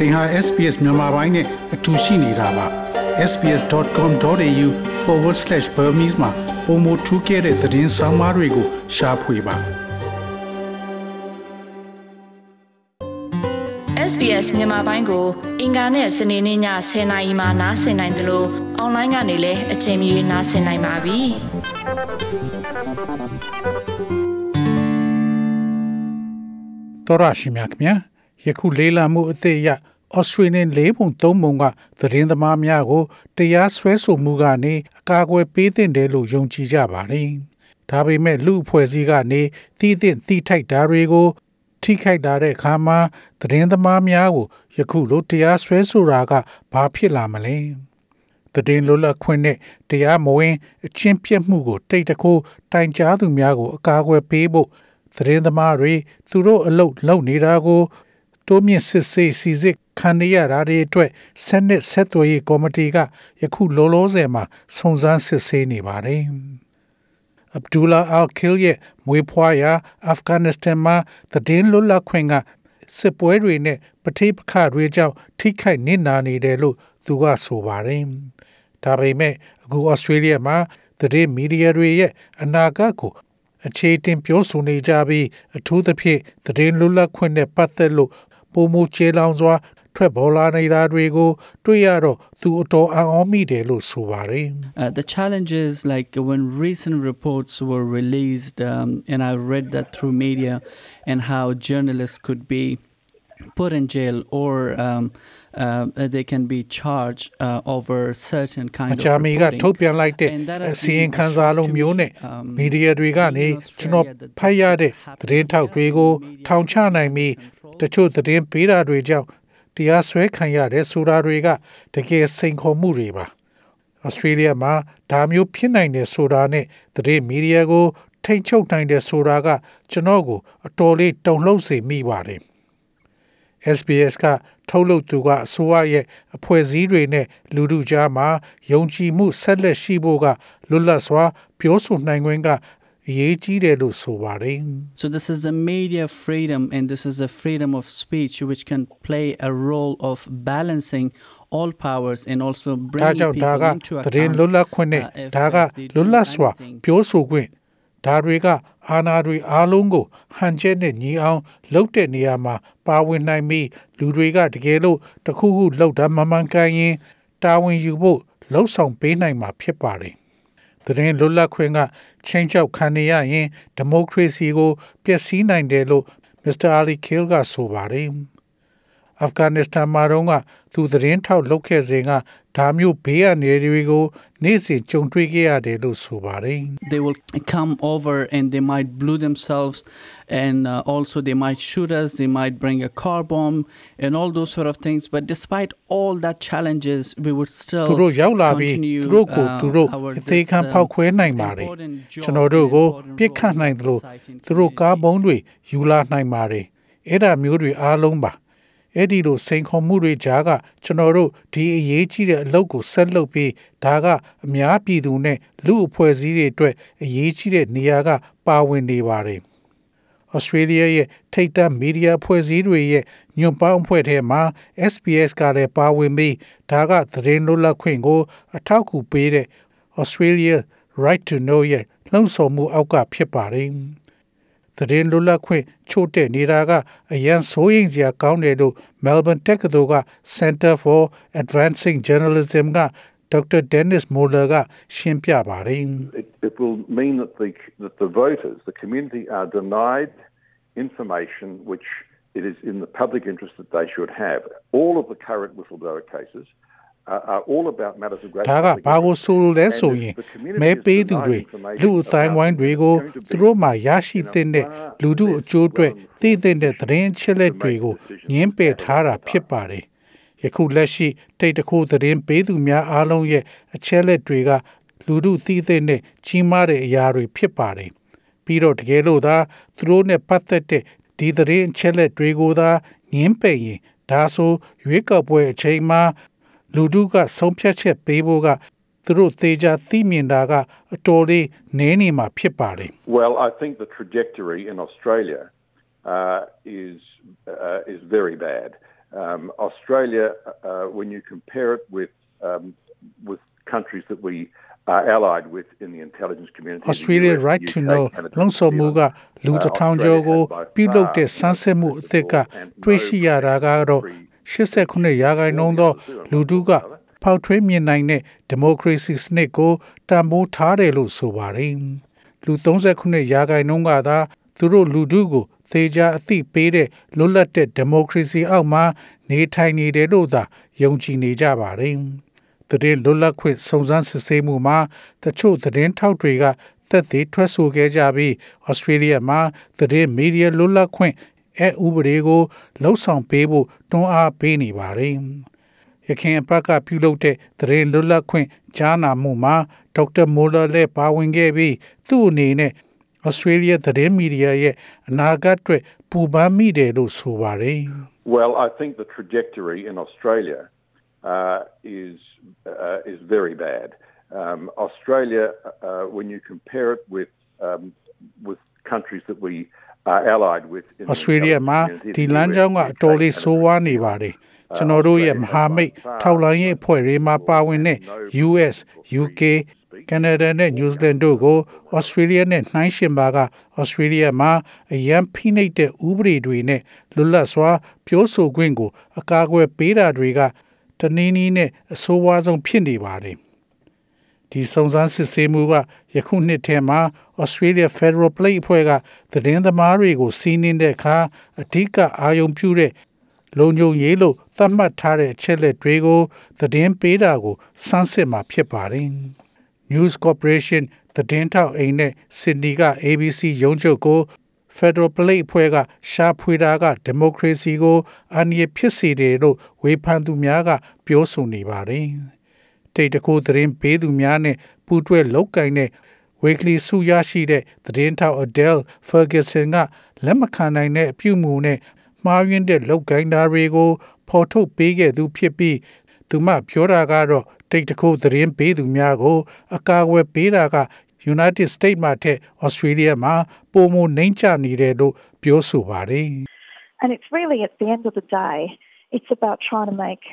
သင်ဟာ SPS မြန်မာပိုင်းနဲ့အတူရှိနေတာပါ sbs.com.au/burmese မှာပုံမထူးခဲ့တဲ့သတင်းစာမားတွေကိုရှားဖွေပါ SBS မြန်မာပိုင်းကို အင်ကာနဲ့စနေနေ့ည10:00နာရီမှနားဆင်နိုင်တယ်လို့အွန်လိုင်းကနေလည်းအချိန်မီနားဆင်နိုင်ပါပြီ။တော်ရရှိမြခင်ဗျာ ယခုလေးလာမှုအသေးအရဩစတြေးလျလေးပုံသုံးပုံကသတင်းသမားများကိုတရားစွဲဆိုမှုကနေအကာအကွယ်ပေးတဲ့တယ်လို့ယုံကြည်ကြပါတယ်။ဒါပေမဲ့လူအဖွဲ့အစည်းကနေတီးတဲ့တီးထိုက်တာတွေကို ထိခိုက်တာတဲ့အခါမှာသတင်းသမားများကိုယခုလိုတရားစွဲဆိုတာကဘာဖြစ်လာမလဲ။သတင်းလွတ်လပ်ခွင့်နဲ့တရားမဝင်အချင်းပြတ်မှုကိုတိတ်တခိုးတိုင်ကြားသူများကိုအကာအကွယ်ပေးဖို့သတင်းသမားတွေသူတို့အလုပ်လုပ်နေတာကို တိုးမြင့်စစ်ဆေးစီစစ်ခံရတာတွေအတွက်ဆနစ်ဆက်သွယ်ရေးကော်မတီကယခုလောလောဆယ်မှာစုံစမ်းစစ်ဆေးနေပါတယ်။ Abdullah Al-Kil ရဲ့မွေးဖွားရာအာဖဂန်နစ္စတန်မှာသတင်းလွတ်လပ်ခွင့်ကစစ်ပွဲတွေနဲ့ပဋိပက္ခတွေကြောင့်ထိခိုက်နစ်နာနေတယ်လို့သူကဆိုပါတယ်။ဒါပေမဲ့အခုဩစတြေးလျမှာသတင်းမီဒီယာတွေရဲ့အနာဂတ်ကိုအခြေတင်ပြောဆိုနေကြပြီးအထူးသဖြင့်သတင်းလွတ်လပ်ခွင့်နဲ့ပတ်သက်လို့ ပုံမူချေလောင်စွာထွက်ပေါ်လာနေတာတွေကိုတွေ့ရတော့သူအတော်အံ့ဩမိတယ်လို့ဆိုပါတယ် Uh, the challenges, like when recent reports were released, um, and I read that through media, and how journalists could be put in jail or um, uh, they can be charged uh, over certain မ kind of ချာမီက reporting. ထုတ်ပြန်လိုက်တဲ့ And that အ has စီရင် been ခံစာလုံးမျိုးနဲ့ um, မီဒီယာတွေကနေ in ကျွန်တော် Australia that ဖတ်ရတဲ့ this သတင်းထောက်တွေကို media ထောင်ချနိုင်ပြီးတချို့သတင်းပေးတာတွေကြောင့်တရားစွဲခံရတဲ့ဆိုတာတွေကတကယ်စိန်ခေါ်မှုတွေပါဩစတြေးလျမှာဒါမျိုးဖြစ်နိုင်တယ်ဆိုတာနဲ့သတင်းမီဒီယာကိုထိမ့်ချုပ်နိုင်တယ်ဆိုတာကကျွန်တော်ကိုအတော်လေးတုန်လှုပ်စေမိပါတယ် SBS က ထုတ်လုပ်သူကအစိုးရရဲ့အဖွဲ့အစည်းတွေနဲ့လူထုကြားမှာယုံကြည်မှုဆက်လက်ရှိဖို့ကလွတ်လပ်စွာ ပြောဆိုနိုင်ခွင့်ကအရေးကြီးတယ်လို့ဆိုပါတယ် So this is a media freedom, and this is a freedom of speech, which can play a role of balancing all powers and also ဒါ bringing ကြောင့်ဒါ people က into သတင်း account. လွတ်လပ်ခွင့်နဲ့ uh, if- ဒါက if they လွတ် do လပ်စွာ anything ပြောဆိုခွင့် ဒါတွေကအာဏာတွေအားလုံးကိုဟန်ချက်နဲ့ညီအောင်လုပ်တဲ့နေရာမှာပါဝင်နိုင်ပြီးလူတွေကတကယ်လို့တစ်ခုခုလောက်တာမမှန်ကန်ရင်တာဝန်ယူဖို့လှုပ်ဆောင်ပေးနိုင်မှာဖြစ်ပါတယ်။သတင်းလွတ်လပ်ခွင့်ကချင်းချောက်ခံနေရရင်ဒီမိုကရေစီကိုပျက်စီးနိုင်တယ်လို့မစ္စတာအာလီကီလ်ကဆိုပါတယ်။ အာဖဂန်နစ္စတန်မှာတော့ကသူသတင်းထောက်လုပ်ခဲ့စဉ်ကဒါမျိုးဘေးအန္တရာယ်တွေကိုနေ့စဉ်ကြုံတွေ့ခဲ့ရတယ်လို့ဆိုပါတယ် they will come over and they might blow themselves and uh, also they might shoot us they might bring a car bomb and all those sort of things but despite all that challenges we would still သူတို့ရောက်လာပြီး continue, သူတို့ကို uh, သူတို့ our အသေးခံ this, uh, ဖောက်ခွဲနိုင်ပါတယ် important job ကျွန်တော်တို့ကို and important ပြစ်ခတ်နိုင်သလို role in society and သူတို့ကား community. ပုံးတွေယူလာနိုင်ပါတယ်အဲ့ဒါမျိုးတွေအားလုံးပါ အဲ့ဒီလိုစိန်ခေါ်မှုတွေကြားကကျွန်တော်တို့ဒီအရေးကြီးတဲ့အလုပ်ကိုဆက်လုပ်ပြီးဒါကအများပြည်သူနဲ့လူအဖွဲ့အစည်းတွေအတွက်အရေးကြီးတဲ့နေရာကပါဝင်နေပါတယ်ဩစတြေးလျရဲ့ထိပ်တန်းမီဒီယာဖွဲ့စည်းတွေရဲ့ညွန့်ပေါင်းအဖွဲ့ထဲမှာ SBS ကလည်းပါဝင်ပြီးဒါကသတင်းလွတ်လပ်ခွင့်ကို အထောက်အကူပေးတဲ့ Australia Right to Know ရဲ့လှုံ့ဆော်မှုအောက်ကဖြစ်ပါတယ်။ သတင်းလွတ်လပ်ခွင့်ချို့တဲ့နေတာကအရန်စိုးရိမ်စရာကောင်းတယ်လို့ Melbourne တက္ကသိုလ်က Center for Advancing Journalism က Dr. Dennis Moller ကရှင်းပြပါတယ်။ it, it will mean that the that the voters, the community, are denied information which it is in the public interest that they should have. All of the current whistleblower cases are, are all about matters of great ဒါက public ဘာကို interest. ဆိုလိုလဲ And ဆို if ရင် the community မဲ is ပေးသူ denied တွေ information လူအတိုင်းဝိုင်းတွေကို about what's သူ going to တို့ be မှရရှိ in a တဲ့ far လူထုအကျိုးအတွက် less သိတဲ့သတင်းအချက်လက် to make တွေကို decisions ညင်းပယ်ထားတာဖြစ်ပါတယ်ယခုလက်ရှိတိတ်တခုသတင်းပေးသူများအားလုံးရဲ့အချက်လက်တွေကလူထုသိတဲ့နဲ့ကြီးမားတဲ့အရာတွေဖြစ်ပါတယ်ပြီးတော့တကယ်လို့သာသူတို့နဲ့ပတ်သက်တဲ့ဒီသတင်းအချက်လက်တွေကိုသာညင်းပယ်ရင်ဒါဆိုရွေးကောက်ပွဲအချိန်မှာ လူထုကဆုံးဖြတ်ချက်ပေးဖို့ကသူတို့သေချာသိမြင်တာကအတော်လေးနည်းနေမှာဖြစ်ပါတယ် Well, I think the trajectory in Australia uh, is uh, is very bad. Um, Australia, uh, when you compare it with um, with countries that we are allied with in the intelligence community, the Australia US, right to UK, know Canada, လုံဆော်မှုက New Zealand, လူ uh, တစ်ထောင် Australia ကျော်ကို has by ပြုလုပ် far တဲ့ဆန်းစစ်မှုအသစ်က and no တွေ့ရှိရတာကတော့ 89ရာခိုင်နှုန်းသော လူထုက ဖောက်ထွင်းမြင်နိုင်တဲ့ဒီမိုကရေစီစနစ်ကိုတန်ဖိုးထားတယ်လို့ဆိုပါတယ်။လူ39ရာခိုင်နှုန်းကသာသူတို့လူထုကိုသေချာအသိပေးတဲ့လွတ်လပ်တဲ့ဒီမိုကရေစီအောက်မှာနေထိုင်နေတယ်လို့သာယုံကြည်နေကြပါတယ်။သတင်းလွတ်လပ်ခွင့်စုံစမ်းစစ်ဆေးမှုမှာတချို့သတင်းထောက်တွေကသက်သေထွက်ဆိုခဲ့ကြပြီးဩစတြေးလျမှာသတင်းမီဒီယာလွတ်လပ်ခွင့် အဲဥပဒေကိုလှုပ်ဆောင်ပေးဖို့တွန်းအားပေးနေပါတယ်။ရခိုင်အပတ်ကပြုလုပ်တဲ့သတင်းလွတ်လပ်ခွင့်ကြားနာမှုမှာဒေါက်တာမိုလာလည်းပါဝင်ခဲ့ပြီးသူ့အနေနဲ့ဩစတြေးလျသတင်းမီဒီယာရဲ့အနာဂတ်အတွက်ပူပန်မိတယ်လို့ဆိုပါတယ်။ Well, I think the trajectory in Australia uh, is uh, is very bad. Um, Australia, uh, when you compare it with um, with countries that we are allied with in the Australia မှာ intelligence community, ဒီ the လမ်း US, ကြောင်းက UK, အတော်လေး Canada, ဆိုးဝါးနေပါတယ်ကျွန်တော်တို့ရဲ့မဟာမိတ်ထောက်လှမ်းရေးအဖွဲ့တွေမှာပါဝင်တဲ့ US, UK, Canada နဲ့ New Zealand တို့ကို Australia နဲ့နှိုင်းယှဉ်ပါက Australia မှာအရန်ဖိနှိပ်တဲ့ဥပဒေတွေနဲ့လွတ်လပ်စွာ ပြောဆိုခွင့်ကို အကာအကွယ်ပေးတာတွေကတနည်းနည်းနဲ့အဆိုးဝါးဆုံးဖြစ်နေပါတယ် ဒီစုံစမ်းစစ်ဆေးမှုကယခုနှစ်ထဲမှာ Australia Federal Police အဖွဲ့ကသတင်းသမားတွေကိုစီးနင်းတဲ့အခါအဓိကအာရုံပြုတဲ့လုံခြုံရေးလို့သတ်မှတ်ထားတဲ့အချက်လက်တွေကိုသတင်းပေးတာကိုစမ်းစစ်မှာဖြစ်ပါတယ်။ News Corporation သတင်းထောက်အိမ်နဲ့ Sydney က ABC ရုံးချုပ်ကို Federal Police အဖွဲ့ကရှာဖွေတာကဒီမိုကရေစီကိုအန္တရာယ်ဖြစ်စေတယ်လို့ဝေဖန်သူများကပြောဆိုနေပါတယ်။ တိတ်တကိုသတင်းပေးသူများနဲ့ပူးတွဲလောက်ကင်တဲ့ Weekly စုရရှိတဲ့သတင်းထောက် Adele Ferguson ကလက်မခံနိုင်တဲ့အပြုအမူနဲ့မှားယွင်းတဲ့လောက်ကင်တာတွေကိုဖော်ထုတ်ပေးခဲ့သူဖြစ်ပြီးသူမပြောတာကတော့တိတ်တကိုသတင်းပေးသူများကို အကာအကွယ်ပေးတာက United States မှာထက် Australia မှာပုံမနှိမ့်ချနေတယ်လို့ပြောဆိုပါတယ် And it's really at the end of the day, it's about trying to make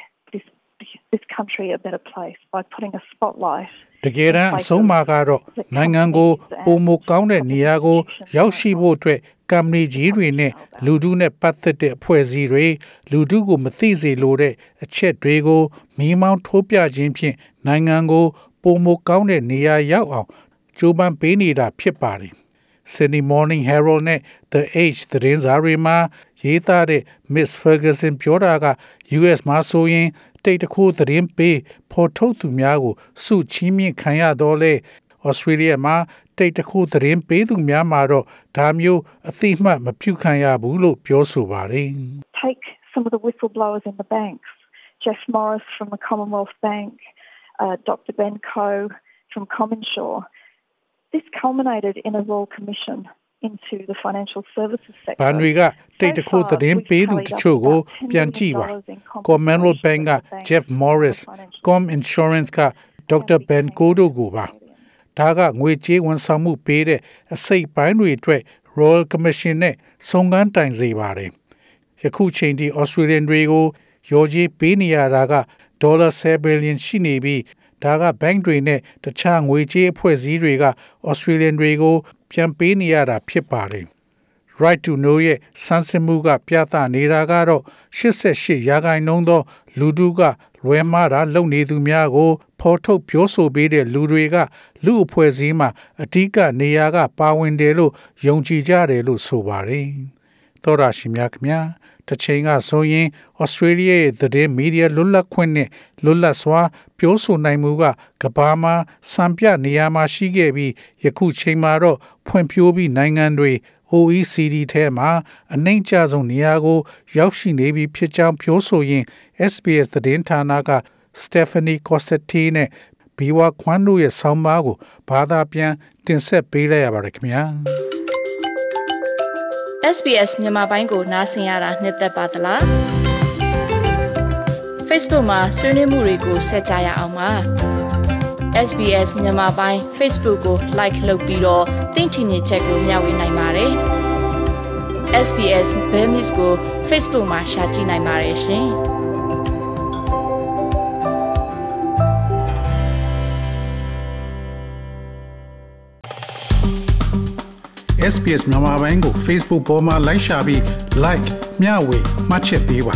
this this country a better place by putting a spotlight တကယ်တမ်းအဆုံးမှာကတော့နိုင်ငံကိုပုံမကောင်းတဲ့နေရာကို ရောက်ရှိဖို့အတွက်ကမ္ပဏီကြီးတွေနဲ့လူထုနဲ့ပတ်သက်တဲ့အဖွဲ့အစည်းတွေလူထုကိုမသိစေလိုတဲ့အချက်တွေကိုမီးမောင်းထိုးပြခြင်းဖြင့်နိုင်ငံကိုပုံမကောင်းတဲ့နေရာရောက်အောင်ကြိုးပမ်းပေးနေတာဖြစ်ပါတယ် Sydney Morning Herald နဲ့ The Age သတင်းစာတွေမှာရေးသားတဲ့ Miss Ferguson ပြောတာက US မှာဆိုရင် တိတ်တခိုးသတင်းပေးဖော်ထုတ်သူများကိုစုချီးမြှင့်ခံရတော့လေ Australia မှာတိတ်တခိုးသတင်းပေးသူများမှာတော့ဒါမျိုးအသိမှတ်မပြုခံရဘူးလို့ပြောဆိုပါတယ် take some of the whistleblowers in the banks, Jeff Morris from the Commonwealth Bank, uh, Dr. Ben Coe from Commonshaw. This culminated in a royal commission into the financial services sector. ဘန်တွေကတိတ်တခိုးသတင်းပေးသူတချို့ကို ပြန်ကြည့်ပါ Commonwealth Bank က Jeff Morris Com Insurance က Dr. Ben Kodo ကိုပါဒါကငွေကြေးဝန်ဆောင်မှုပေးတဲ့အစိတ်ပိုင်းတွေအတွက် Royal Commission နဲ့စုံကန်းတိုင်စေပါတယ်ယခုချိန်ထိ Australian တွေကိုရော်ကြီးပေးနေရတာကဒေါ်လာ7 billion ရှိနေပြီးဒါကဘဏ်တွေနဲ့တခြားငွေကြေးအဖွဲ့အစည်းတွေက Australian တွေကို ပြန်ပေးနေရတာဖြစ်ပါတယ် Right to Know ရဲ့စမ်းစစ်မှုက ပြသနေတာကတော့88ရာခိုင်နှုန်းသော လူထုကလွဲမှားတာလုပ်နေသူများကိုဖော်ထုတ်ပြောဆိုပေးတဲ့လူတွေက လူအဖွဲ့အစည်းမှာအဓိကနေရာက ပါဝင်တယ်လို့ယုံကြည်ကြတယ်လို့ဆိုပါတယ်။သောရရှိမြခင်ဗျာ တစ်ချိန်ကဆိုရင်ဩစတြေးလျရဲ့သတင်းမီဒီယာလွတ်လပ်ခွင့်နဲ့လွတ်လပ်စွာ ပြောဆိုနိုင်မှုကကမ္ဘာမှာစံပြနေရာမှာရှိခဲ့ပြီးယခုချိန်မှာတော့ဖွံ့ဖြိုးပြီးနိုင်ငံတွေ OECD ထဲမှာအနှိမ့်ကျဆုံးနေရာကို ရောက်ရှိနေပြီဖြစ်ကြောင်းပြောဆိုရင် SBS သတင်းဌာနက Stephanie Cossetti နဲ့ဘီဝါခွန်းတို့ရဲ့ဆောင်းပါးကိုဘာသာပြန်တင်ဆက်ပေးလိုက်ရပါတယ်ခင်ဗျာ SBS မြန်မာပိုင်းကိုနားဆင်ရတာနှစ်သက်ပါတလား Facebook မှာဆွေးနွေးမှုတွေကိုဆက်ကြရအောင်ပါ SBS မြန်မာပိုင်း Facebook ကို like လုပ်ပြီးတော့သင်ချင်တဲ့ချက်ကိုမျှဝေနိုင်ပါတယ် SBS Burmese ကို Facebook မှာ Share ကြည့်နိုင်ပါတယ်ရှင်။ SPS မြန်မာပိုင်းကို Facebook ပေါ်မှာ like ရှာပြီး like မျှဝေမှတ်ချက်ပေးပါ